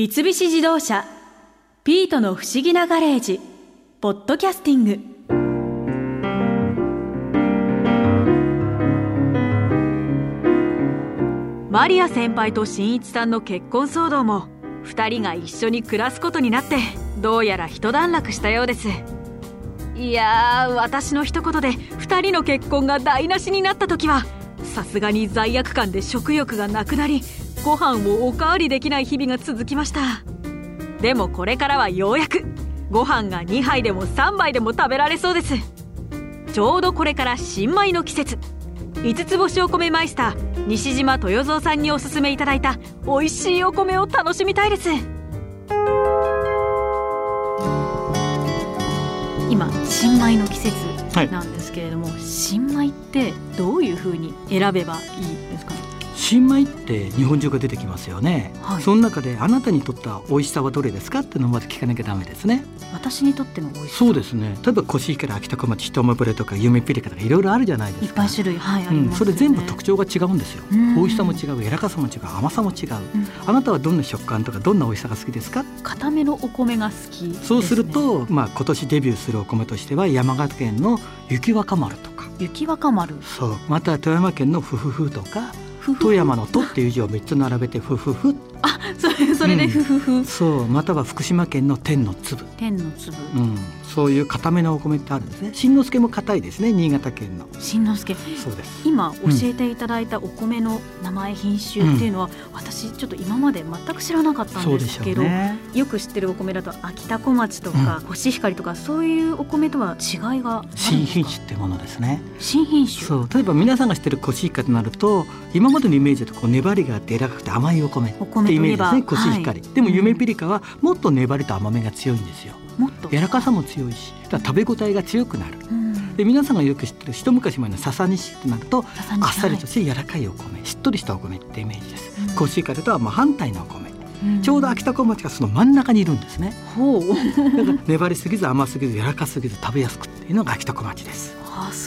三菱自動車「ピートの不思議なガレージ」ポッドキャスティング。マリア先輩と新一さんの結婚騒動も2人が一緒に暮らすことになってどうやら一段落したようです。いやー私の一言で2人の結婚が台無しになった時はさすがに罪悪感で食欲がなくなりご飯をおかわりできない日々が続きました。でもこれからはようやくご飯が2杯でも3杯でも食べられそうです。ちょうどこれから新米の季節。五つ星お米マイスター西島豊造さんにおすすめいただいた美味しいお米を楽しみたいです。今新米の季節なんですけれども、はい、新米ってどういうふうに選べばいいですか？ね新米って日本中が出てきますよね、はい、その中であなたにとった美味しさはどれですかってのをまず聞かなきゃダメですね。私にとっての美味しさ。そうですね。例えばコシヒカリ秋田小町一目惚れとか夢ピリカとかいろいろあるじゃないですか。いっぱい種類はい、うん、それ全部特徴が違うんですよ。美味しさも違う柔らかさも違う。甘さも違う、うん、あなたはどんな食感とかどんな美味しさが好きですか？固めのお米が好き、ね、そうするとまあ今年デビューするお米としては山形県の雪若丸とか。雪若丸。そう。また富山県のふふふとか富山の「と」っていう字を3つ並べて「ふふふ」あそうですそれでふふふ、うん、そうまたは福島県の天の粒。天の粒、うん、そういう固めのお米ってあるんですね。新之助も硬いですね新潟県の。新之助そうです。今教えていただいたお米の名前品種っていうのは、うん、私ちょっと今まで全く知らなかったんですけど、ね、よく知ってるお米だと秋田小町とか、コシヒカリとかそういうお米とは違いが新品種っていうものですね。新品種。そう。例えば皆さんが知ってるコシヒカリとなると今までのイメージだとこう粘りがあって柔らかくて甘いお米ってイメージですね。コシヒカリ、はい、でも夢ピリカはもっと粘りと甘めが強いんですよ。もっと。柔らかさも強いし食べ応えが強くなる、うん、で皆さんがよく知ってる一昔前の笹西となるとあっさりとして柔らかいお米しっとりしたお米ってイメージです、うん、コシヒカリとはまあ反対のお米。ちょうど秋田小町がその真ん中にいるんですね。ほう。だから粘りすぎず甘すぎず柔らかすぎず食べやすくっていうのが秋田小町です。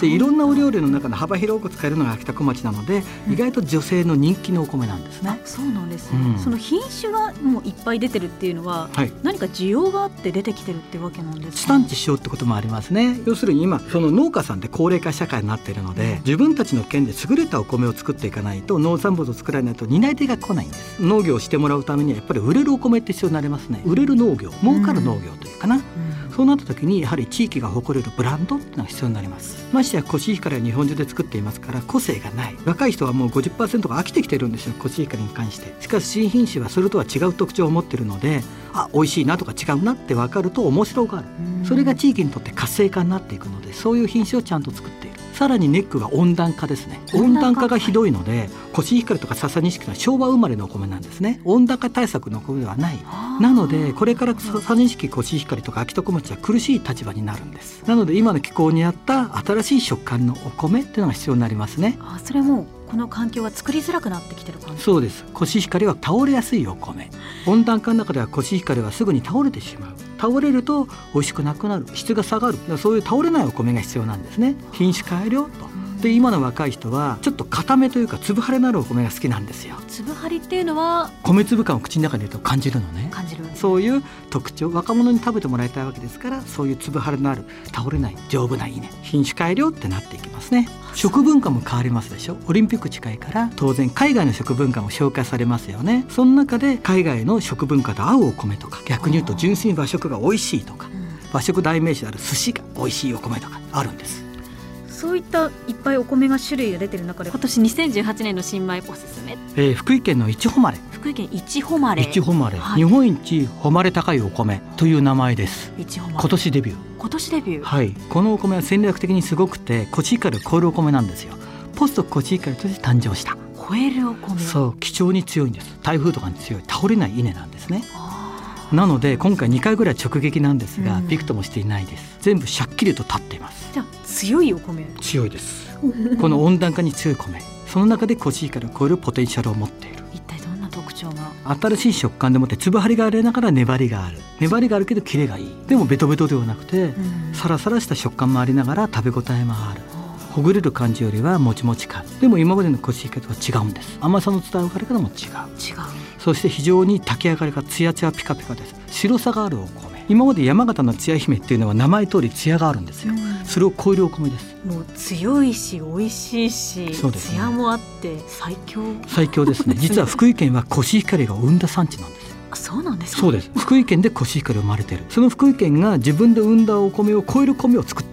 でいろんなお料理の中で幅広く使えるのが秋田小町なので、うん、意外と女性の人気のお米なんですね。そうなんです、ね、うん、その品種がもういっぱい出てるっていうのは、はい、何か需要があって出てきてるってわけなんですか、地産地消ってこともありますね。要するに今その農家さんで高齢化社会になっているので、自分たちの県で優れたお米を作っていかないと農産物を作らないと担い手が来ないんです。農業をしてもらうためにはやっぱり売れるお米って必要になりますね。売れる農業、儲かる農業というかな。うんそうなった時にやはり地域が誇れるブランドっていうのが必要になります。ましてやコシヒカリは日本中で作っていますから個性がない。若い人はもう50%が飽きてきてるんですよコシヒカリに関して。しかし新品種はそれとは違う特徴を持ってるのであ美味しいなとか違うなって分かると面白がる。それが地域にとって活性化になっていくのでそういう品種をちゃんと作っているさらにネックが温暖化ですね。温暖化。がひどいのでコシヒカリとか笹錦は昭和生まれのお米なんですね。温暖化対策のお米ではない。なのでこれから笹錦コシヒカリとか秋田小町は苦しい立場になるんです。なので今の気候に合った新しい食感のお米っていうのが必要になりますね。あそれもこの環境は作りづらくなってきてる感じ。そうです。コシヒカリは倒れやすいお米。温暖化の中ではコシヒカリはすぐに倒れてしまう倒れると美味しくなくなる。質が下がる。そういう倒れないお米が必要なんですね。品種改良と。で今の若い人はちょっと固めというか粒張れのあるお米が好きなんですよ。粒張りっていうのは米粒感を口の中に入れると感じるのね。感じるそういう特徴若者に食べてもらいたいわけですからそういう粒張れのある倒れない丈夫な稲品種改良ってなっていきますね。食文化も変わりますでしょ？オリンピック近いから当然海外の食文化も紹介されますよね。その中で海外の食文化と合うお米とか逆に言うと純粋に和食が美味しいとか、和食代名詞である寿司が美味しいお米とかあるんですそういったいっぱいお米が種類が出てる中で今年2018年の新米おすすめ、えー、福井県のいちほまれ福井県いちほまれいちほまれ、はい、日本一誉れ高いお米という名前です。今年デビュー。今年デビュー。はい。このお米は戦略的にすごくてコシヒカリを超えるお米なんですよ。ポストコシヒカリとして誕生した。超えるお米。そう気象に強いんです。台風とかに強い倒れない稲なんですねなので今回2回ぐらい直撃なんですが、うん、ビクともしていないです。全部しゃっきりと立っています。じゃ強いお米。強いです。この温暖化に強い米。その中でコシヒカリを超えるポテンシャルを持っている。一体どんな特徴が？新しい食感でもって粒張りがありながら粘りがある。粘りがあるけどキレがいい。でもベトベトではなくて、うん、サラサラした食感もありながら食べ応えもある。ほぐれる感じよりはもちもち感。でも今までのコシヒカリとは違うんです。甘さの伝わり方も違う。違うそして非常に炊き上がりがツヤツヤピカピカです。白さがあるお米。今まで山形のつや姫っていうのは名前通りツヤがあるんですよ、うん、それを超えるお米です。もう強いし美味しいしそうです、ね、艶もあって最強。最強ですね。実は福井県はコシヒカリが生んだ産地なんですあそうなんですそうです。福井県でコシヒカリ生まれてる。その福井県が自分で生んだお米を超える米を作っ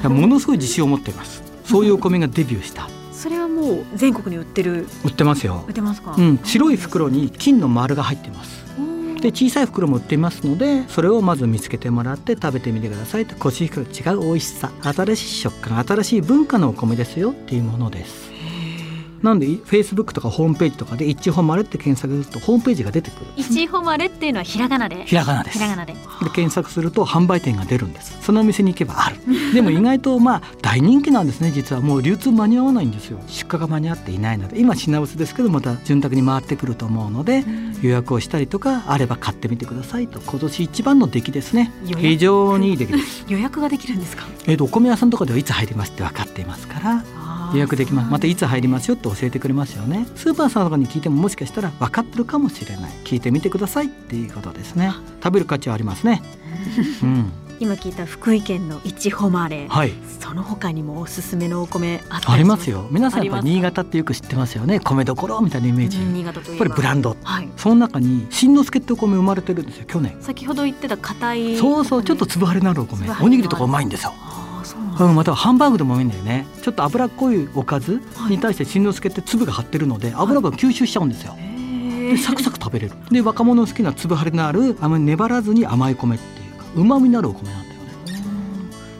た。ものすごい自信を持っています。そういうお米がデビューしたそれはもう全国に売ってる？売ってますよ。売ってますか、うん、白い袋に金の丸が入ってます。で小さい袋も売っていますのでそれをまず見つけてもらって食べてみてくださいとコシヒカリ違う美味しさ。新しい食感新しい文化のお米ですよっていうものですなんでフェイスブックとかホームページとかで「一ほまれ」って検索するとホームページが出てくる。一ほまれっていうのはひらがなで。ひらがなです。ひらがなで。で検索すると販売店が出るんです。そのお店に行けばある。でも意外とまあ大人気なんですね実は。もう流通間に合わないんですよ。出荷が間に合っていないので。今品薄ですけどまた潤沢に回ってくると思うので予約をしたりとかあれば買ってみてくださいと。今年一番の出来ですね。非常にいい出来です。予約ができるんですか？えっ、とお米屋さんとかではいつ入りますって分かっていますから予約できます。またいつ入りますよって教えてくれますよね。スーパーさんとかに聞いてももしかしたら分かってるかもしれない。聞いてみてくださいっていうことですね。食べる価値はありますね。うん。今聞いた福井県の一誉れ、はい、その他にもおすすめのお米あありますよ。皆さんやっぱ新潟ってよく知ってますよね。米どころみたいなイメージ、新潟とやっぱりブランド、はい、その中に新之助ってお米生まれてるんですよ去年。先ほど言ってた硬いそうそうちょっと粒張れのあるお米。おにぎりとかうまいんですようん、またはハンバーグでもいいんだよね。ちょっと脂っこいおかずに対して新之助って粒が張ってるので油が吸収しちゃうんですよ、でサクサク食べれる。で若者好きな粒張りのあるあまり粘らずに甘い米っていうかうまみのあるお米なんだよね。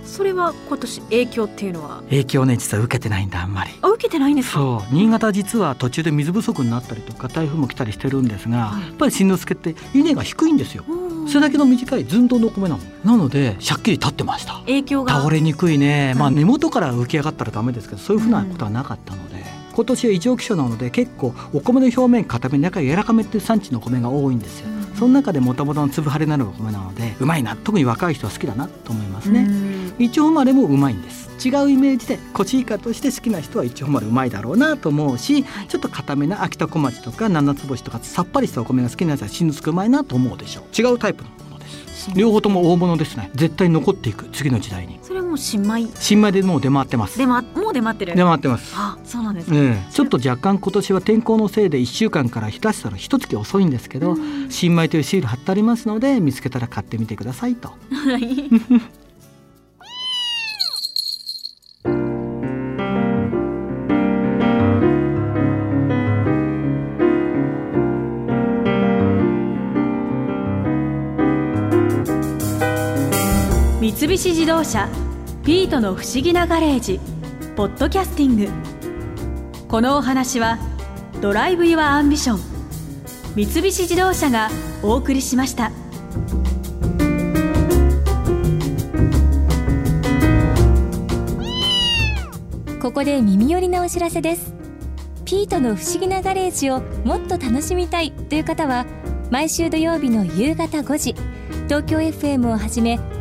それは今年影響っていうのは？影響ね実は受けてないんだあんまり。あ受けてないんですそう。新潟実は途中で水不足になったりとか台風も来たりしてるんですが、はい、やっぱり新之助って稲が低いんですよ、それだけの短い寸胴のお米なの。なのでしゃっきり立ってました。影響が。倒れにくいね、まあ根元から浮き上がったらダメですけどそういうふうなことはなかったので、うん、今年は異常気象なので結構お米の表面固め中柔らかめっていう産地の米が多いんですよ、うん、その中でもともとの粒張れになるお米なのでうまいな。特に若い人は好きだなと思いますね、うん、一応までもうまいんです違うイメージでコシヒカとして好きな人は一応までうまいだろうなと思うし、はい、ちょっと固めな秋田小町とか七つ星とかさっぱりしたお米が好きなやつは新之助うまいなと思うでしょう。違うタイプのものです。両方とも大物ですね。絶対残っていく次の時代に。それはもう新米。新米でもう出回ってます。出、ま、もう出回ってる。出回ってます。あそうなんですね、ちょっと若干今年は天候のせいで1週間からひたしたら一月遅いんですけど、新米というシール貼ってありますので見つけたら買ってみてくださいと。はい三菱自動車ピートの不思議なガレージポッドキャスティング。このお話は Drive your Ambition 三菱自動車がお送りしました。ここで耳寄りなお知らせです。ピートの不思議なガレージをもっと楽しみたいという方は毎週土曜日の夕方5時東京 FM をはじめ